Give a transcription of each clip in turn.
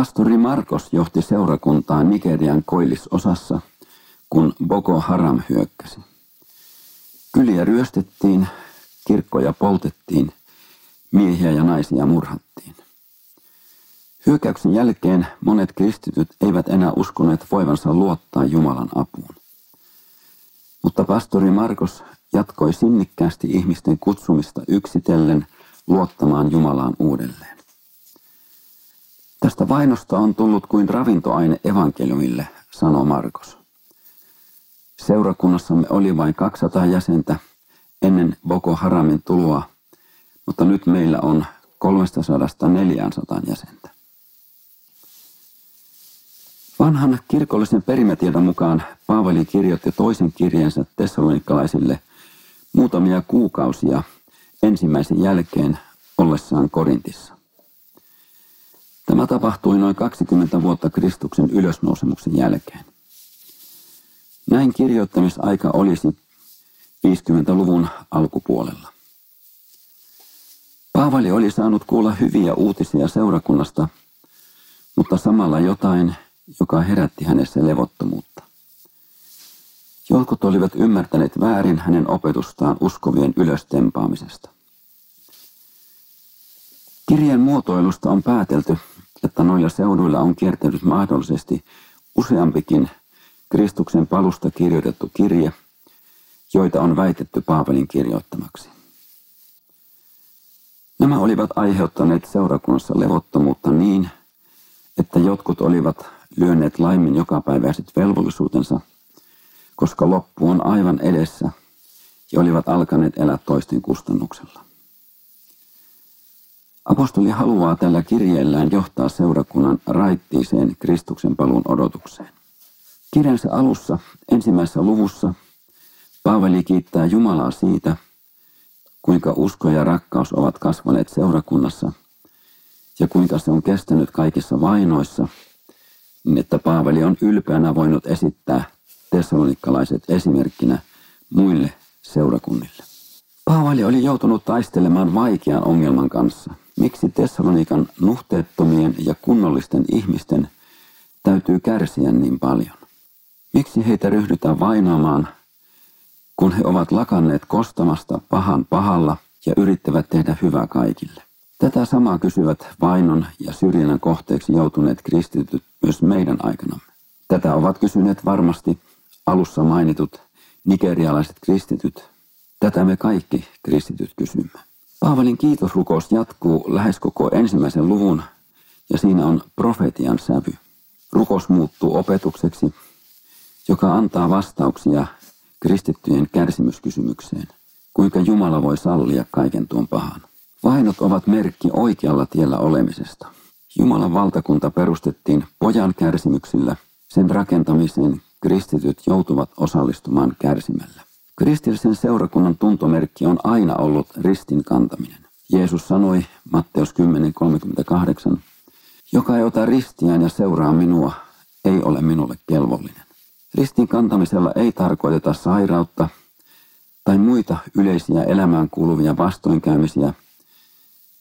Pastori Markos johti seurakuntaa Nigerian koillisosassa, kun Boko Haram hyökkäsi. Kyliä ryöstettiin, kirkkoja poltettiin, miehiä ja naisia murhattiin. Hyökkäyksen jälkeen monet kristityt eivät enää uskoneet voivansa luottaa Jumalan apuun. Mutta pastori Markos jatkoi sinnikkäästi ihmisten kutsumista yksitellen luottamaan Jumalaan uudelleen. Tästä vainosta on tullut kuin ravintoaine evankeliumille, sanoo Markos. Seurakunnassamme oli vain 200 jäsentä ennen Boko Haramin tuloa, mutta nyt meillä on 300-400 jäsentä. Vanhan kirkollisen perimätiedon mukaan Paavali kirjoitti toisen kirjeensä tessalonikkalaisille muutamia kuukausia ensimmäisen jälkeen ollessaan Korintissa. Tämä tapahtui noin 20 vuotta Kristuksen ylösnousemuksen jälkeen. Näin kirjoittamisaika olisi 50-luvun alkupuolella. Paavali oli saanut kuulla hyviä uutisia seurakunnasta, mutta samalla jotain, joka herätti hänessä levottomuutta. Jotkut olivat ymmärtäneet väärin hänen opetustaan uskovien ylöstempaamisesta. Kirjeen muotoilusta on päätelty, että noilla seuduilla on kiertänyt mahdollisesti useampikin Kristuksen palusta kirjoitettu kirje, joita on väitetty Paavalin kirjoittamaksi. Nämä olivat aiheuttaneet seurakunnassa levottomuutta niin, että jotkut olivat lyöneet laimin jokapäiväiset velvollisuutensa, koska loppu on aivan edessä ja olivat alkaneet elää toisten kustannuksella. Apostoli haluaa tällä kirjeellään johtaa seurakunnan raittiiseen Kristuksen paluun odotukseen. Kirjansa alussa, ensimmäisessä luvussa, Paavali kiittää Jumalaa siitä, kuinka usko ja rakkaus ovat kasvaneet seurakunnassa ja kuinka se on kestänyt kaikissa vainoissa, niin että Paavali on ylpeänä voinut esittää tesalonikkalaiset esimerkkinä muille seurakunnille. Paavali oli joutunut taistelemaan vaikean ongelman kanssa. Miksi Tessalonikan nuhteettomien ja kunnollisten ihmisten täytyy kärsiä niin paljon? Miksi heitä ryhdytään vainoamaan, kun he ovat lakanneet kostamasta pahan pahalla ja yrittävät tehdä hyvää kaikille? Tätä samaa kysyvät vainon ja syrjinnän kohteeksi joutuneet kristityt myös meidän aikanamme. Tätä ovat kysyneet varmasti alussa mainitut nigerialaiset kristityt. Tätä me kaikki kristityt kysymme. Paavalin kiitosrukous jatkuu lähes koko ensimmäisen luvun ja siinä on profetian sävy. Rukous muuttuu opetukseksi, joka antaa vastauksia kristittyjen kärsimyskysymykseen. Kuinka Jumala voi sallia kaiken tuon pahan? Vainot ovat merkki oikealla tiellä olemisesta. Jumalan valtakunta perustettiin pojan kärsimyksillä. Sen rakentamiseen kristityt joutuvat osallistumaan kärsimällä. Kristillisen seurakunnan tuntomerkki on aina ollut ristin kantaminen. Jeesus sanoi Matteus 10.38, joka ei ota ristiään ja seuraa minua, ei ole minulle kelvollinen. Ristin kantamisella ei tarkoiteta sairautta tai muita yleisiä elämään kuuluvia vastoinkäymisiä,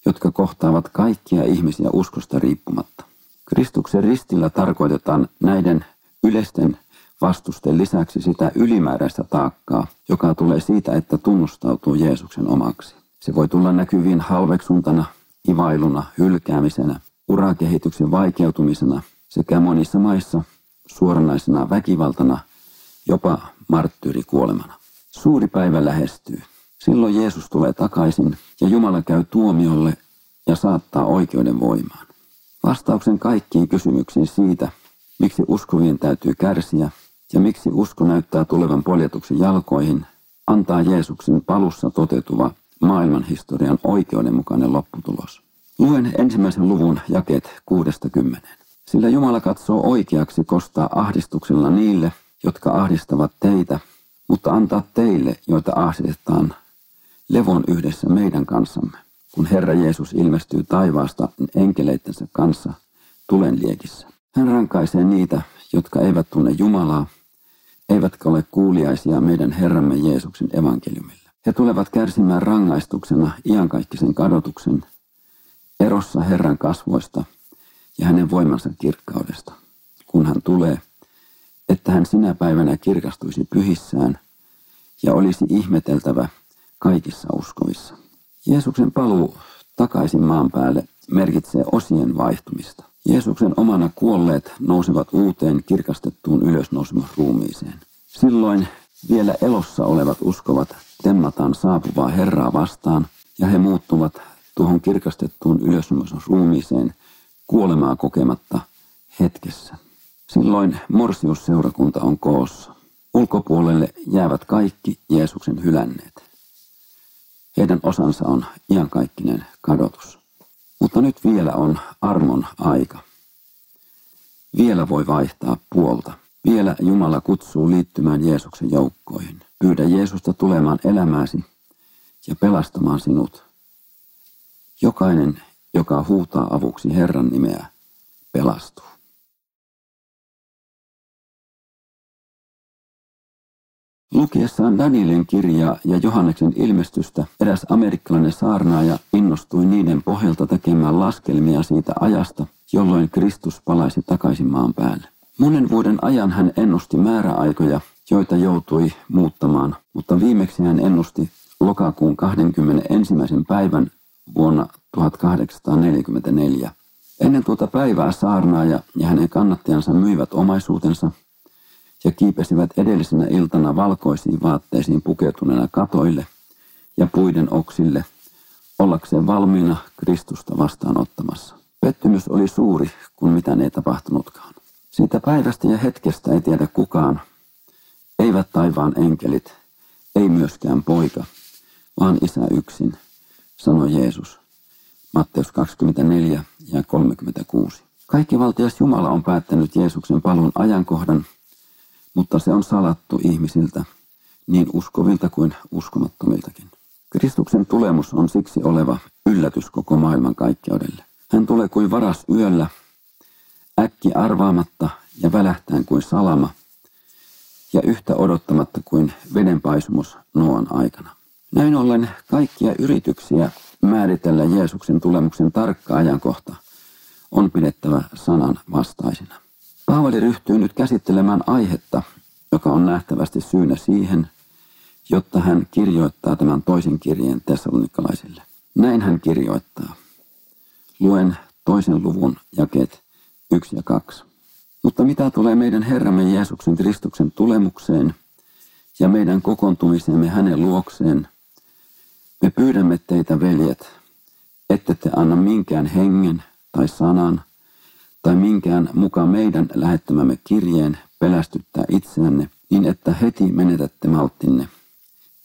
jotka kohtaavat kaikkia ihmisiä uskosta riippumatta. Kristuksen ristillä tarkoitetaan näiden yleisten vastusten lisäksi sitä ylimääräistä taakkaa, joka tulee siitä, että tunnustautuu Jeesuksen omaksi. Se voi tulla näkyviin halveksuntana, ivailuna, hylkäämisenä, urakehityksen vaikeutumisena sekä monissa maissa suoranaisena väkivaltana, jopa marttyyrikuolemana. Suuri päivä lähestyy. Silloin Jeesus tulee takaisin ja Jumala käy tuomiolle ja saattaa oikeuden voimaan. Vastauksen kaikkiin kysymyksiin siitä, miksi uskovien täytyy kärsiä ja miksi usko näyttää tulevan poljetuksen jalkoihin, antaa Jeesuksen palussa toteutuva maailmanhistorian oikeudenmukainen lopputulos. Luen ensimmäisen luvun jakeet 60. Sillä Jumala katsoo oikeaksi kostaa ahdistuksella niille, jotka ahdistavat teitä, mutta antaa teille, joita ahdistetaan, levon yhdessä meidän kanssamme, kun Herra Jeesus ilmestyy taivaasta enkeleittensä kanssa tulen liekissä. Hän rankaisee niitä, jotka eivät tunne Jumalaa, eivätkä ole kuuliaisia meidän Herramme Jeesuksen evankeliumille. He tulevat kärsimään rangaistuksena iankaikkisen kadotuksen, erossa Herran kasvoista ja hänen voimansa kirkkaudesta, kun hän tulee, että hän sinä päivänä kirkastuisi pyhissään ja olisi ihmeteltävä kaikissa uskovissa. Jeesuksen paluu takaisin maan päälle merkitsee osien vaihtumista. Jeesuksen omana kuolleet nousevat uuteen kirkastettuun ylösnousemusruumiiseen. Silloin vielä elossa olevat uskovat temmataan saapuvaa Herraa vastaan ja he muuttuvat tuohon kirkastettuun ylösnousemusruumiiseen kuolemaa kokematta hetkessä. Silloin morsiusseurakunta on koossa. Ulkopuolelle jäävät kaikki Jeesuksen hylänneet. Heidän osansa on iankaikkinen kadotus. Mutta nyt vielä on armon aika. Vielä voi vaihtaa puolta. Vielä Jumala kutsuu liittymään Jeesuksen joukkoihin. Pyydä Jeesusta tulemaan elämääsi ja pelastamaan sinut. Jokainen, joka huutaa avuksi Herran nimeä, pelastuu. Lukiessaan Danielin kirjaa ja Johanneksen ilmestystä eräs amerikkalainen saarnaaja innostui niiden pohjalta tekemään laskelmia siitä ajasta, jolloin Kristus palaisi takaisin maan päälle. Monen vuoden ajan hän ennusti määräaikoja, joita joutui muuttamaan, mutta viimeksi hän ennusti lokakuun 21. päivän vuonna 1844. Ennen tuota päivää saarnaaja ja hänen kannattajansa myivät omaisuutensa ja kiipesivät edellisenä iltana valkoisiin vaatteisiin pukeutuneena katoille ja puiden oksille, ollakseen valmiina Kristusta vastaanottamassa. Pettymys oli suuri, kun mitään ei tapahtunutkaan. Siitä päivästä ja hetkestä ei tiedä kukaan, eivät taivaan enkelit, ei myöskään poika, vaan isä yksin, sanoi Jeesus. Matteus 24 ja 36. Kaikki valtias Jumala on päättänyt Jeesuksen palun ajankohdan mutta se on salattu ihmisiltä, niin uskovilta kuin uskomattomiltakin. Kristuksen tulemus on siksi oleva yllätys koko maailman kaikkeudelle. Hän tulee kuin varas yöllä, äkki arvaamatta ja välähtäen kuin salama, ja yhtä odottamatta kuin vedenpaisumus Noan aikana. Näin ollen kaikkia yrityksiä määritellä Jeesuksen tulemuksen tarkka ajankohta on pidettävä sanan vastaisina. Paavali ryhtyy nyt käsittelemään aihetta, joka on nähtävästi syynä siihen, jotta hän kirjoittaa tämän toisen kirjeen tessalonikkalaisille. Näin hän kirjoittaa. Luen toisen luvun jakeet 1 ja 2. Mutta mitä tulee meidän Herramme Jeesuksen Kristuksen tulemukseen ja meidän kokoontumisemme hänen luokseen, me pyydämme teitä, veljet, ette te anna minkään hengen tai sanan tai minkään mukaan meidän lähettämämme kirjeen pelästyttää itseänne niin, että heti menetätte malttinne,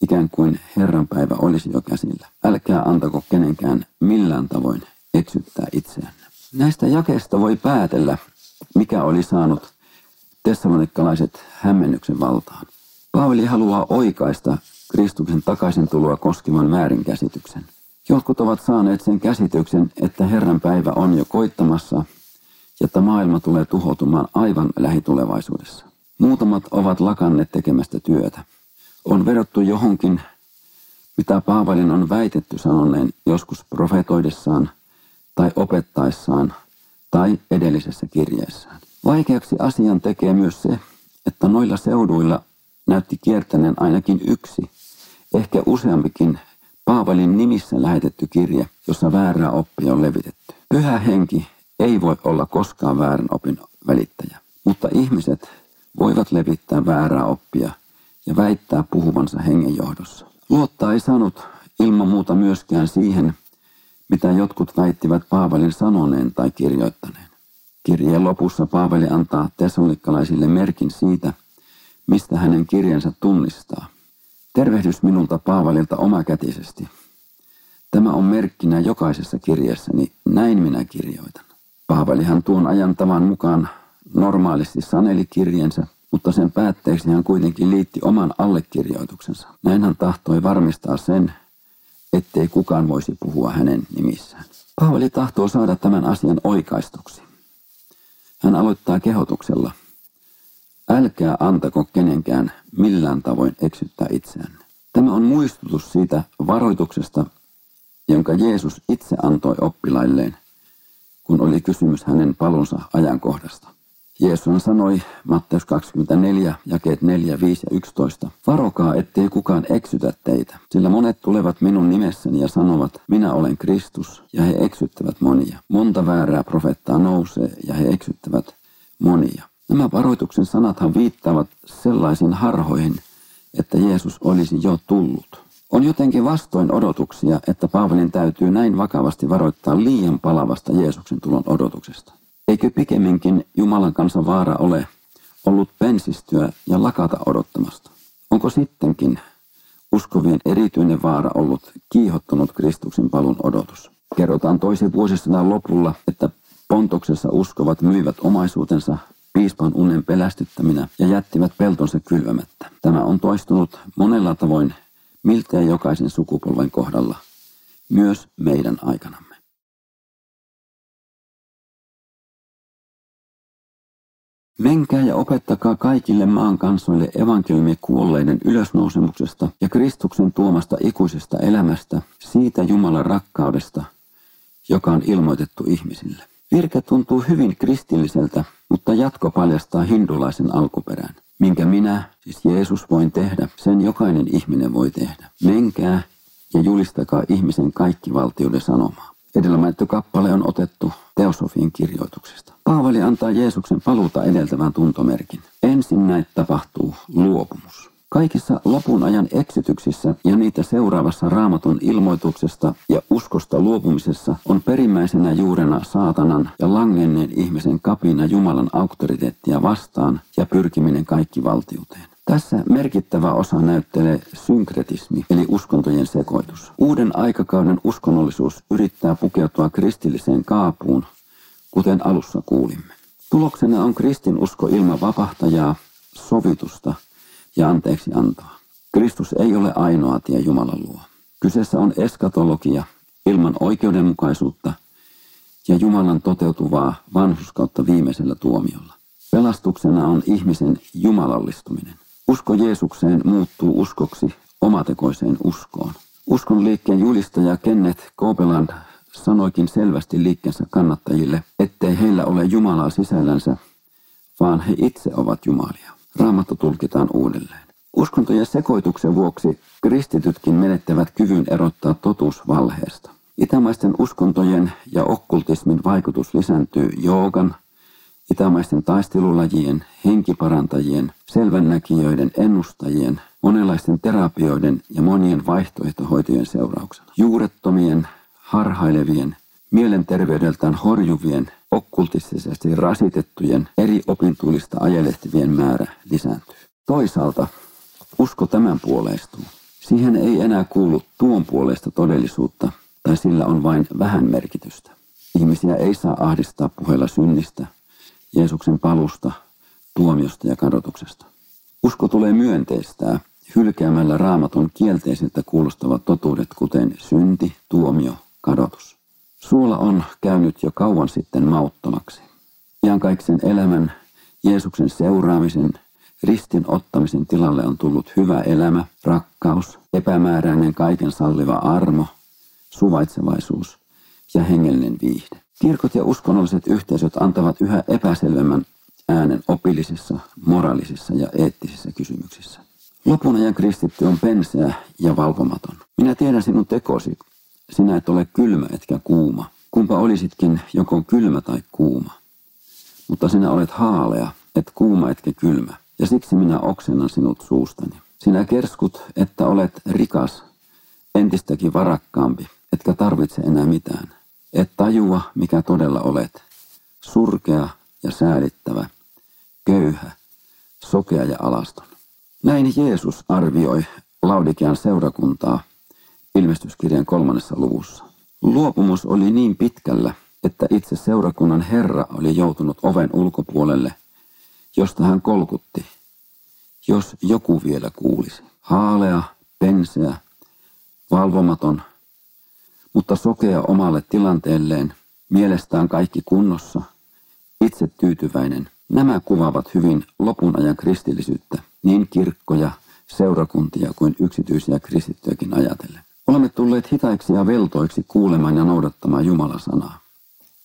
ikään kuin Herran päivä olisi jo käsillä. Älkää antako kenenkään millään tavoin eksyttää itseänne. Näistä jakeista voi päätellä, mikä oli saanut tessalonikkalaiset hämmennyksen valtaan. Paavali haluaa oikaista Kristuksen takaisin tuloa koskevan väärinkäsityksen. Jotkut ovat saaneet sen käsityksen, että Herran päivä on jo koittamassa ja että maailma tulee tuhoutumaan aivan lähitulevaisuudessa. Muutamat ovat lakanneet tekemästä työtä. On vedottu johonkin, mitä Paavalin on väitetty sanoneen joskus profetoidessaan tai opettaessaan tai edellisessä kirjeessään. Vaikeaksi asian tekee myös se, että noilla seuduilla näytti kiertäneen ainakin yksi, ehkä useampikin Paavalin nimissä lähetetty kirje, jossa väärää oppia on levitetty. Pyhä henki ei voi olla koskaan väärän opin välittäjä, mutta ihmiset voivat levittää väärää oppia ja väittää puhuvansa hengen johdossa. Luottaa ei saanut ilman muuta myöskään siihen, mitä jotkut väittivät Paavalin sanoneen tai kirjoittaneen. Kirjeen lopussa Paavali antaa tesalonikkalaisille merkin siitä, mistä hänen kirjansa tunnistaa. Tervehdys minulta Paavalilta omakätisesti. Tämä on merkkinä jokaisessa kirjeessäni, näin minä kirjoitan. Paavalihan tuon ajan tavan mukaan normaalisti saneli kirjensä, mutta sen päätteeksi hän kuitenkin liitti oman allekirjoituksensa. Näin hän tahtoi varmistaa sen, ettei kukaan voisi puhua hänen nimissään. Paavali tahtoo saada tämän asian oikaistuksi. Hän aloittaa kehotuksella. Älkää antako kenenkään millään tavoin eksyttää itseänne. Tämä on muistutus siitä varoituksesta, jonka Jeesus itse antoi oppilailleen kun oli kysymys hänen palunsa ajankohdasta. Jeesus sanoi Matteus 24, jakeet 4, 5 ja 11. Varokaa, ettei kukaan eksytä teitä, sillä monet tulevat minun nimessäni ja sanovat, minä olen Kristus, ja he eksyttävät monia. Monta väärää profettaa nousee, ja he eksyttävät monia. Nämä varoituksen sanathan viittaavat sellaisiin harhoihin, että Jeesus olisi jo tullut. On jotenkin vastoin odotuksia, että Paavalin täytyy näin vakavasti varoittaa liian palavasta Jeesuksen tulon odotuksesta. Eikö pikemminkin Jumalan kanssa vaara ole ollut pensistyä ja lakata odottamasta? Onko sittenkin uskovien erityinen vaara ollut kiihottunut Kristuksen palun odotus? Kerrotaan toisen vuosisadan lopulla, että Pontoksessa uskovat myivät omaisuutensa piispan unen pelästyttäminä ja jättivät peltonsa kylvämättä. Tämä on toistunut monella tavoin miltei jokaisen sukupolven kohdalla, myös meidän aikanamme. Menkää ja opettakaa kaikille maan kansoille evankeliumi kuolleiden ylösnousemuksesta ja Kristuksen tuomasta ikuisesta elämästä, siitä Jumalan rakkaudesta, joka on ilmoitettu ihmisille. Virke tuntuu hyvin kristilliseltä, mutta jatko paljastaa hindulaisen alkuperän. Minkä minä, siis Jeesus, voin tehdä, sen jokainen ihminen voi tehdä. Menkää ja julistakaa ihmisen kaikki valtioiden sanomaa. Edellä mainittu kappale on otettu Teosofien kirjoituksesta. Paavali antaa Jeesuksen paluuta edeltävän tuntomerkin. Ensin näitä tapahtuu luopumus. Kaikissa lopun ajan eksytyksissä ja niitä seuraavassa raamatun ilmoituksesta ja uskosta luopumisessa on perimmäisenä juurena saatanan ja langenneen ihmisen kapina Jumalan auktoriteettia vastaan ja pyrkiminen kaikki valtiuteen. Tässä merkittävä osa näyttelee synkretismi, eli uskontojen sekoitus. Uuden aikakauden uskonnollisuus yrittää pukeutua kristilliseen kaapuun, kuten alussa kuulimme. Tuloksena on kristinusko ilman vapahtajaa, sovitusta ja anteeksi antoa. Kristus ei ole ainoa tie Jumalan luo. Kyseessä on eskatologia ilman oikeudenmukaisuutta ja Jumalan toteutuvaa vanhuskautta viimeisellä tuomiolla. Pelastuksena on ihmisen jumalallistuminen. Usko Jeesukseen muuttuu uskoksi omatekoiseen uskoon. Uskon liikkeen julistaja Kenneth Copeland sanoikin selvästi liikkeensä kannattajille, ettei heillä ole Jumalaa sisällänsä, vaan he itse ovat Jumalia. Raamattu tulkitaan uudelleen. Uskontojen sekoituksen vuoksi kristitytkin menettävät kyvyn erottaa totuus valheesta. Itämaisten uskontojen ja okkultismin vaikutus lisääntyy joogan, itämaisten taistelulajien, henkiparantajien, selvännäkijöiden, ennustajien, monenlaisten terapioiden ja monien vaihtoehtohoitojen seurauksena. Juurettomien, harhailevien, mielenterveydeltään horjuvien, okkultistisesti rasitettujen, eri opintuulista ajelehtivien määrä lisääntyy. Toisaalta usko tämän puoleistuu. Siihen ei enää kuulu tuon puolesta todellisuutta, tai sillä on vain vähän merkitystä. Ihmisiä ei saa ahdistaa puheella synnistä, Jeesuksen palusta, tuomiosta ja kadotuksesta. Usko tulee myönteistää hylkäämällä raamatun kielteiseltä kuulostavat totuudet, kuten synti, tuomio, kadotus. Suola on käynyt jo kauan sitten mauttomaksi. Iankaikkisen elämän, Jeesuksen seuraamisen, ristin ottamisen tilalle on tullut hyvä elämä, rakkaus, epämääräinen kaiken salliva armo, suvaitsevaisuus ja hengellinen viihde. Kirkot ja uskonnolliset yhteisöt antavat yhä epäselvemmän äänen opillisissa, moraalisissa ja eettisissä kysymyksissä. Lopun ajan kristitty on penseä ja valvomaton. Minä tiedän sinun tekosi, sinä et ole kylmä etkä kuuma. Kumpa olisitkin joko kylmä tai kuuma. Mutta sinä olet haalea, et kuuma etkä kylmä, ja siksi minä oksennan sinut suustani. Sinä kerskut, että olet rikas, entistäkin varakkaampi, etkä tarvitse enää mitään. Et tajua, mikä todella olet. Surkea ja säälittävä, köyhä, sokea ja alaston. Näin Jeesus arvioi Laudikean seurakuntaa ilmestyskirjan kolmannessa luvussa. Luopumus oli niin pitkällä, että itse seurakunnan herra oli joutunut oven ulkopuolelle, josta hän kolkutti, jos joku vielä kuulisi. Haalea, penseä, valvomaton, mutta sokea omalle tilanteelleen, mielestään kaikki kunnossa, itse tyytyväinen. Nämä kuvaavat hyvin lopun ajan kristillisyyttä, niin kirkkoja, seurakuntia kuin yksityisiä kristittyjäkin ajatellen. Olemme tulleet hitaiksi ja veltoiksi kuulemaan ja noudattamaan Jumalan sanaa.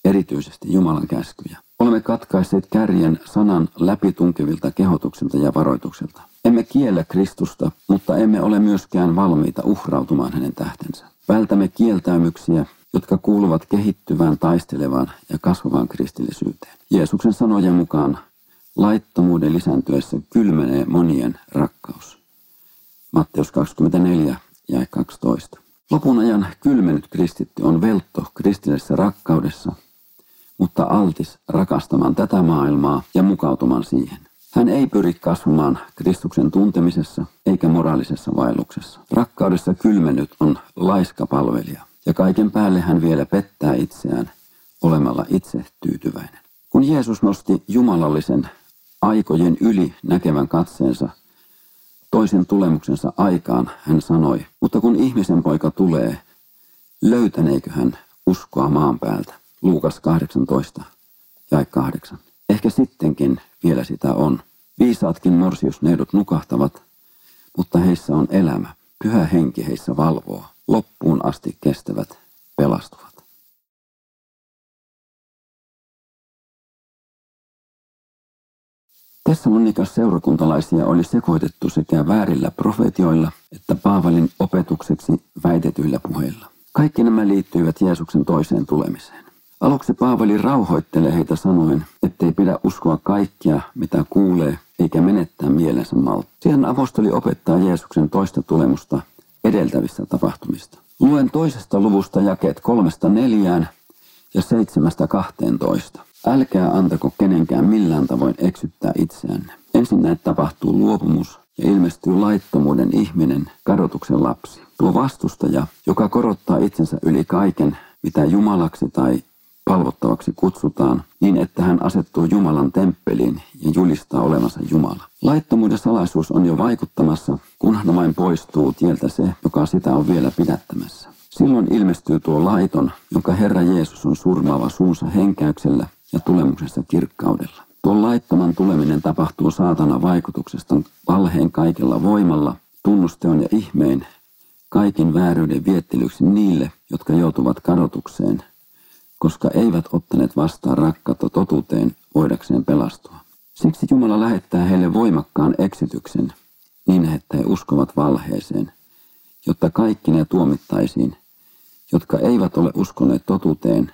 erityisesti Jumalan käskyjä. Olemme katkaisseet kärjen sanan läpitunkevilta kehotuksilta ja varoituksilta. Emme kiellä Kristusta, mutta emme ole myöskään valmiita uhrautumaan hänen tähtensä. Vältämme kieltäymyksiä, jotka kuuluvat kehittyvään, taistelevaan ja kasvavaan kristillisyyteen. Jeesuksen sanojen mukaan laittomuuden lisääntyessä kylmenee monien rakkaus. Matteus 24 ja 12. Lopun ajan kylmennyt kristitty on veltto kristillisessä rakkaudessa, mutta altis rakastamaan tätä maailmaa ja mukautumaan siihen. Hän ei pyri kasvamaan Kristuksen tuntemisessa eikä moraalisessa vaelluksessa. Rakkaudessa kylmennyt on laiska palvelija, ja kaiken päälle hän vielä pettää itseään olemalla itse tyytyväinen. Kun Jeesus nosti jumalallisen aikojen yli näkevän katseensa toisen tulemuksensa aikaan, hän sanoi, mutta kun ihmisen poika tulee, löytäneekö hän uskoa maan päältä? Luukas 18 ja 8. Ehkä sittenkin vielä sitä on. Viisaatkin morsiusneidot nukahtavat, mutta heissä on elämä. Pyhä henki heissä valvoo. Loppuun asti kestävät pelastuvat. Tessalonikas seurakuntalaisia oli sekoitettu sekä väärillä profetioilla että Paavalin opetukseksi väitetyillä puheilla. Kaikki nämä liittyivät Jeesuksen toiseen tulemiseen. Aluksi Paavali rauhoittelee heitä sanoen, ettei pidä uskoa kaikkia, mitä kuulee, eikä menettää mielensä malta. Siihen apostoli opettaa Jeesuksen toista tulemusta edeltävistä tapahtumista. Luen toisesta luvusta jakeet kolmesta neljään ja seitsemästä kahteentoista. Älkää antako kenenkään millään tavoin eksyttää itseänne. Ensin näet tapahtuu luopumus ja ilmestyy laittomuuden ihminen, kadotuksen lapsi. Tuo vastustaja, joka korottaa itsensä yli kaiken, mitä jumalaksi tai palvottavaksi kutsutaan, niin että hän asettuu Jumalan temppeliin ja julistaa olevansa Jumala. Laittomuuden salaisuus on jo vaikuttamassa, kunhan vain poistuu tieltä se, joka sitä on vielä pidättämässä. Silloin ilmestyy tuo laiton, jonka Herra Jeesus on surmaava suunsa henkäyksellä ja tulemuksessa kirkkaudella. Tuon laittoman tuleminen tapahtuu saatana vaikutuksesta valheen kaikella voimalla, tunnusteon ja ihmeen, kaikin vääryyden viettelyksi niille, jotka joutuvat kadotukseen, koska eivät ottaneet vastaan rakkautta totuuteen voidakseen pelastua. Siksi Jumala lähettää heille voimakkaan eksityksen niin, että he uskovat valheeseen, jotta kaikki ne tuomittaisiin, jotka eivät ole uskoneet totuuteen,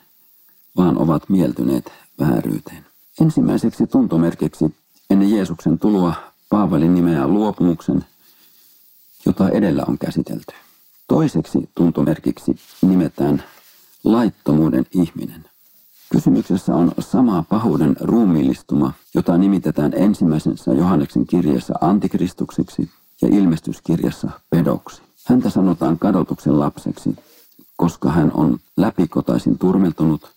vaan ovat mieltyneet vääryyteen. Ensimmäiseksi tuntomerkiksi ennen Jeesuksen tuloa Paavali nimeää luopumuksen, jota edellä on käsitelty. Toiseksi tuntomerkiksi nimetään laittomuuden ihminen. Kysymyksessä on sama pahuuden ruumiillistuma, jota nimitetään ensimmäisessä Johanneksen kirjassa antikristukseksi ja ilmestyskirjassa pedoksi. Häntä sanotaan kadotuksen lapseksi, koska hän on läpikotaisin turmeltunut,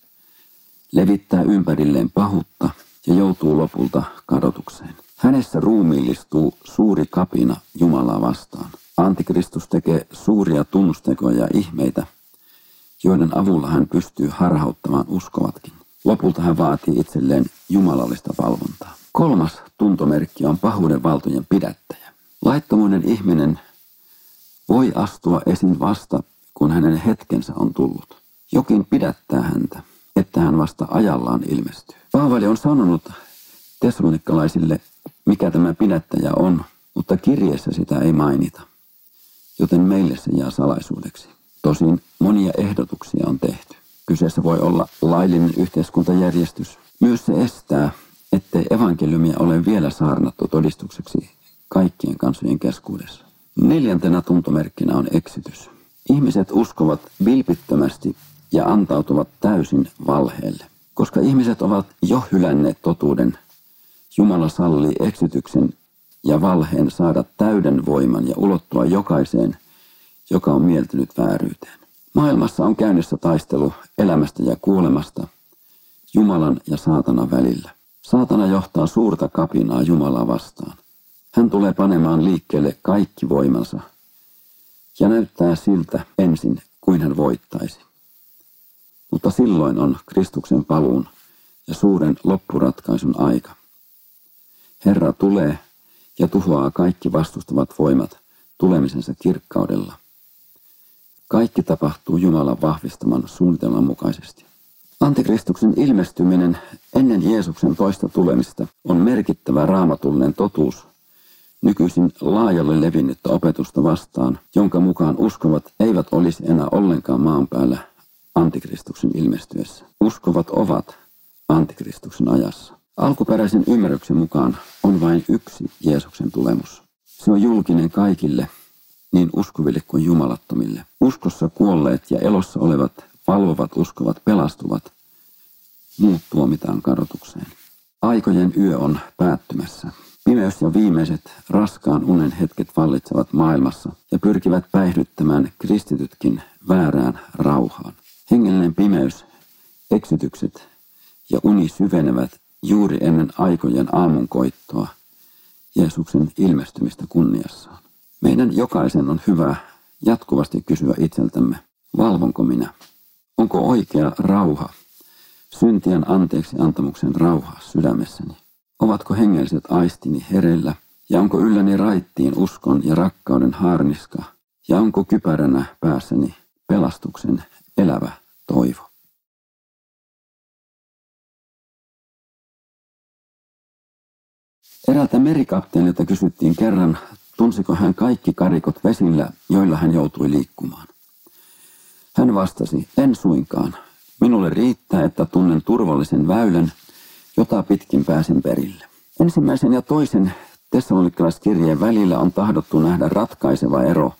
levittää ympärilleen pahuutta ja joutuu lopulta kadotukseen. Hänessä ruumiillistuu suuri kapina Jumalaa vastaan. Antikristus tekee suuria tunnustekoja ja ihmeitä, joiden avulla hän pystyy harhauttamaan uskovatkin. Lopulta hän vaatii itselleen jumalallista valvontaa. Kolmas tuntomerkki on pahuuden valtojen pidättäjä. Laittomuuden ihminen voi astua esiin vasta, kun hänen hetkensä on tullut. Jokin pidättää häntä, että hän vasta ajallaan ilmestyy. Paavali on sanonut tesalonikkalaisille, mikä tämä pidättäjä on, mutta kirjeessä sitä ei mainita, joten meille se jää salaisuudeksi. Tosin monia ehdotuksia on tehty. Kyseessä voi olla laillinen yhteiskuntajärjestys. Myös se estää, ettei evankeliumia ole vielä saarnattu todistukseksi kaikkien kansojen keskuudessa. Neljäntenä tuntomerkkinä on eksitys. Ihmiset uskovat vilpittömästi ja antautuvat täysin valheelle. Koska ihmiset ovat jo hylänneet totuuden, Jumala sallii eksityksen ja valheen saada täyden voiman ja ulottua jokaiseen – joka on mieltynyt vääryyteen. Maailmassa on käynnissä taistelu elämästä ja kuolemasta, Jumalan ja saatanan välillä. Saatana johtaa suurta kapinaa Jumalaa vastaan. Hän tulee panemaan liikkeelle kaikki voimansa ja näyttää siltä ensin, kuin hän voittaisi. Mutta silloin on Kristuksen paluun ja suuren loppuratkaisun aika. Herra tulee ja tuhoaa kaikki vastustavat voimat tulemisensa kirkkaudella – kaikki tapahtuu Jumalan vahvistaman suunnitelman mukaisesti. Antikristuksen ilmestyminen ennen Jeesuksen toista tulemista on merkittävä raamatullinen totuus nykyisin laajalle levinnyttä opetusta vastaan, jonka mukaan uskovat eivät olisi enää ollenkaan maan päällä antikristuksen ilmestyessä. Uskovat ovat antikristuksen ajassa. Alkuperäisen ymmärryksen mukaan on vain yksi Jeesuksen tulemus. Se on julkinen kaikille, niin uskoville kuin jumalattomille. Uskossa kuolleet ja elossa olevat valvovat uskovat pelastuvat, muut tuomitaan kadotukseen. Aikojen yö on päättymässä. Pimeys ja viimeiset raskaan unen hetket vallitsevat maailmassa ja pyrkivät päihdyttämään kristitytkin väärään rauhaan. Hengellinen pimeys, eksytykset ja uni syvenevät juuri ennen aikojen aamunkoittoa Jeesuksen ilmestymistä kunniassaan. Meidän jokaisen on hyvä jatkuvasti kysyä itseltämme, valvonko minä? Onko oikea rauha, syntien anteeksi antamuksen rauha sydämessäni? Ovatko hengelliset aistini hereillä ja onko ylläni raittiin uskon ja rakkauden harniska ja onko kypäränä päässäni pelastuksen elävä toivo? Eräältä merikapteenilta kysyttiin kerran, tunsiko hän kaikki karikot vesillä, joilla hän joutui liikkumaan. Hän vastasi, en suinkaan. Minulle riittää, että tunnen turvallisen väylän, jota pitkin pääsen perille. Ensimmäisen ja toisen tessalonikalaiskirjeen välillä on tahdottu nähdä ratkaiseva ero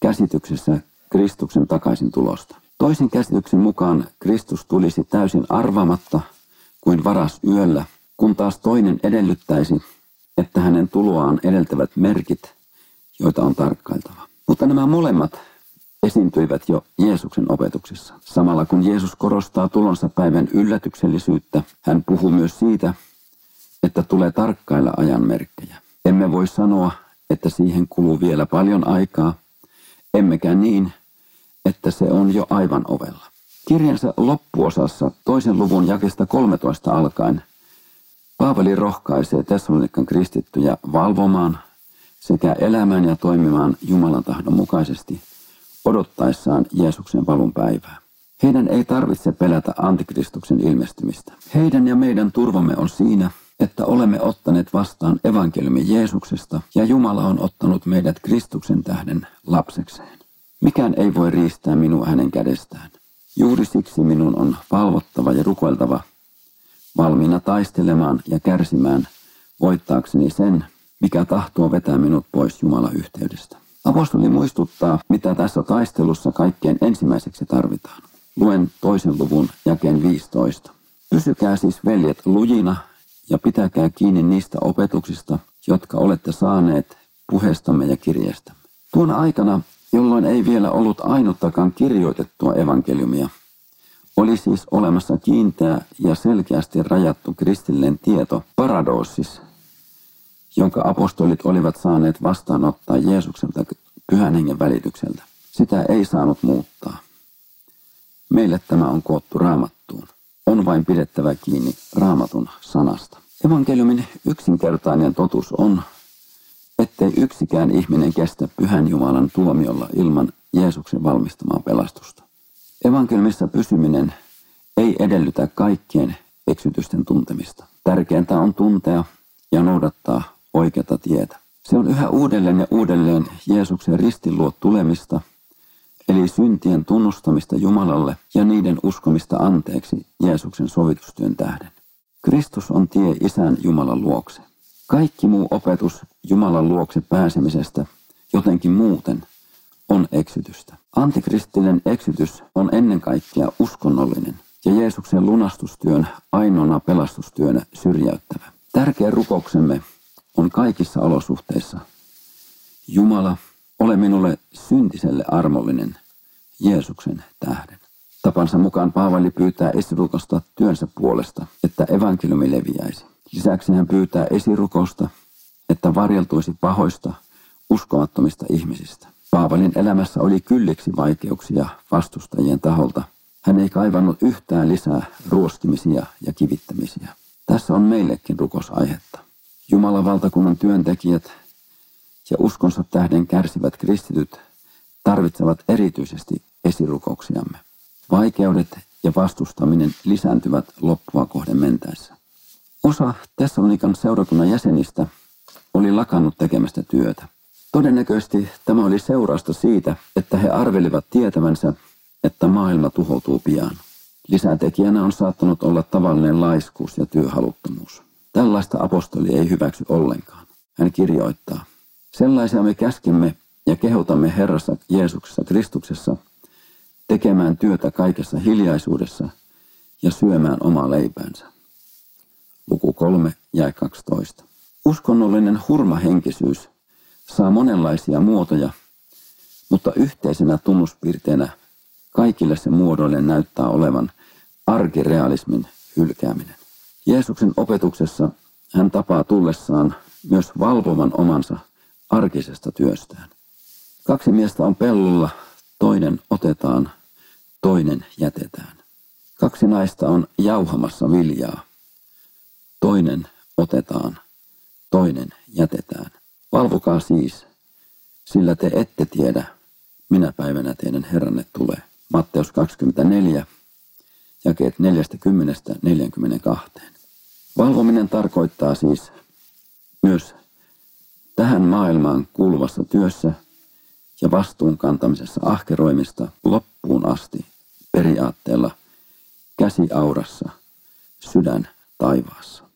käsityksessä Kristuksen takaisin tulosta. Toisen käsityksen mukaan Kristus tulisi täysin arvaamatta kuin varas yöllä, kun taas toinen edellyttäisi, että hänen tuloaan edeltävät merkit, joita on tarkkailtava. Mutta nämä molemmat esiintyivät jo Jeesuksen opetuksissa. Samalla kun Jeesus korostaa tulonsa päivän yllätyksellisyyttä, hän puhuu myös siitä, että tulee tarkkailla ajan merkkejä. Emme voi sanoa, että siihen kuluu vielä paljon aikaa, emmekä niin, että se on jo aivan ovella. Kirjansa loppuosassa toisen luvun jakesta 13 alkaen Paavali rohkaisee Tessalonikan kristittyjä valvomaan sekä elämään ja toimimaan Jumalan tahdon mukaisesti – odottaessaan Jeesuksen valun päivää. Heidän ei tarvitse pelätä antikristuksen ilmestymistä. Heidän ja meidän turvamme on siinä, että olemme ottaneet vastaan evankeliumi Jeesuksesta ja Jumala on ottanut meidät Kristuksen tähden lapsekseen. Mikään ei voi riistää minua hänen kädestään. Juuri siksi minun on valvottava ja rukoiltava, valmiina taistelemaan ja kärsimään, voittaakseni sen, mikä tahtoo vetää minut pois Jumalan yhteydestä. Apostoli muistuttaa, mitä tässä taistelussa kaikkein ensimmäiseksi tarvitaan. Luen toisen luvun jakeen 15. Pysykää siis veljet lujina ja pitäkää kiinni niistä opetuksista, jotka olette saaneet puheestamme ja kirjeestämme. Tuona aikana, jolloin ei vielä ollut ainuttakaan kirjoitettua evankeliumia, oli siis olemassa kiinteä ja selkeästi rajattu kristillinen tieto, paradoosis, jonka apostolit olivat saaneet vastaanottaa Jeesukselta pyhän hengen välitykseltä. Sitä ei saanut muuttaa. Meille tämä on koottu raamattuun. On vain pidettävä kiinni raamatun sanasta. Evankeliumin yksinkertainen totuus on, ettei yksikään ihminen kestä pyhän Jumalan tuomiolla ilman Jeesuksen valmistamaa pelastusta. Evankeliumissa pysyminen ei edellytä kaikkien eksytysten tuntemista. Tärkeintä on tuntea ja noudattaa oikeata tietä. Se on yhä uudelleen ja uudelleen Jeesuksen ristin luo tulemista, eli syntien tunnustamista Jumalalle ja niiden uskomista anteeksi Jeesuksen sovitustyön tähden. Kristus on tie Isän Jumalan luokse. Kaikki muu opetus Jumalan luokse pääsemisestä jotenkin muuten on eksytystä. Antikristillinen eksytys on ennen kaikkea uskonnollinen ja Jeesuksen lunastustyön ainoana pelastustyönä syrjäyttävä. Tärkeä rukouksemme on kaikissa olosuhteissa. Jumala, ole minulle syntiselle armollinen Jeesuksen tähden. Tapansa mukaan Paavali pyytää esirukosta työnsä puolesta, että evankeliumi leviäisi. Lisäksi hän pyytää esirukosta, että varjeltuisi pahoista, uskomattomista ihmisistä. Paavalin elämässä oli kylliksi vaikeuksia vastustajien taholta. Hän ei kaivannut yhtään lisää ruoskimisia ja kivittämisiä. Tässä on meillekin rukosaihetta. Jumalan valtakunnan työntekijät ja uskonsa tähden kärsivät kristityt tarvitsevat erityisesti esirukouksiamme. Vaikeudet ja vastustaminen lisääntyvät loppua kohden mentäessä. Osa Tessalonikan seurakunnan jäsenistä oli lakannut tekemästä työtä. Todennäköisesti tämä oli seurausta siitä, että he arvelivat tietävänsä, että maailma tuhoutuu pian. Lisätekijänä on saattanut olla tavallinen laiskuus ja työhaluttomuus. Tällaista apostoli ei hyväksy ollenkaan. Hän kirjoittaa, sellaisia me käskemme ja kehotamme Herrassa Jeesuksessa Kristuksessa tekemään työtä kaikessa hiljaisuudessa ja syömään omaa leipäänsä. Luku 3 ja 12. Uskonnollinen hurmahenkisyys saa monenlaisia muotoja, mutta yhteisenä tunnuspiirteenä kaikille se muodoille näyttää olevan arkirealismin hylkääminen. Jeesuksen opetuksessa hän tapaa tullessaan myös valvovan omansa arkisesta työstään. Kaksi miestä on pellolla, toinen otetaan, toinen jätetään. Kaksi naista on jauhamassa viljaa. Toinen otetaan, toinen jätetään. Valvokaa siis, sillä te ette tiedä, minä päivänä teidän Herranne tulee. Matteus 24, jakeet 40-42. Valvominen tarkoittaa siis myös tähän maailmaan kuuluvassa työssä ja vastuun kantamisessa ahkeroimista loppuun asti periaatteella käsi aurassa, sydän taivaassa.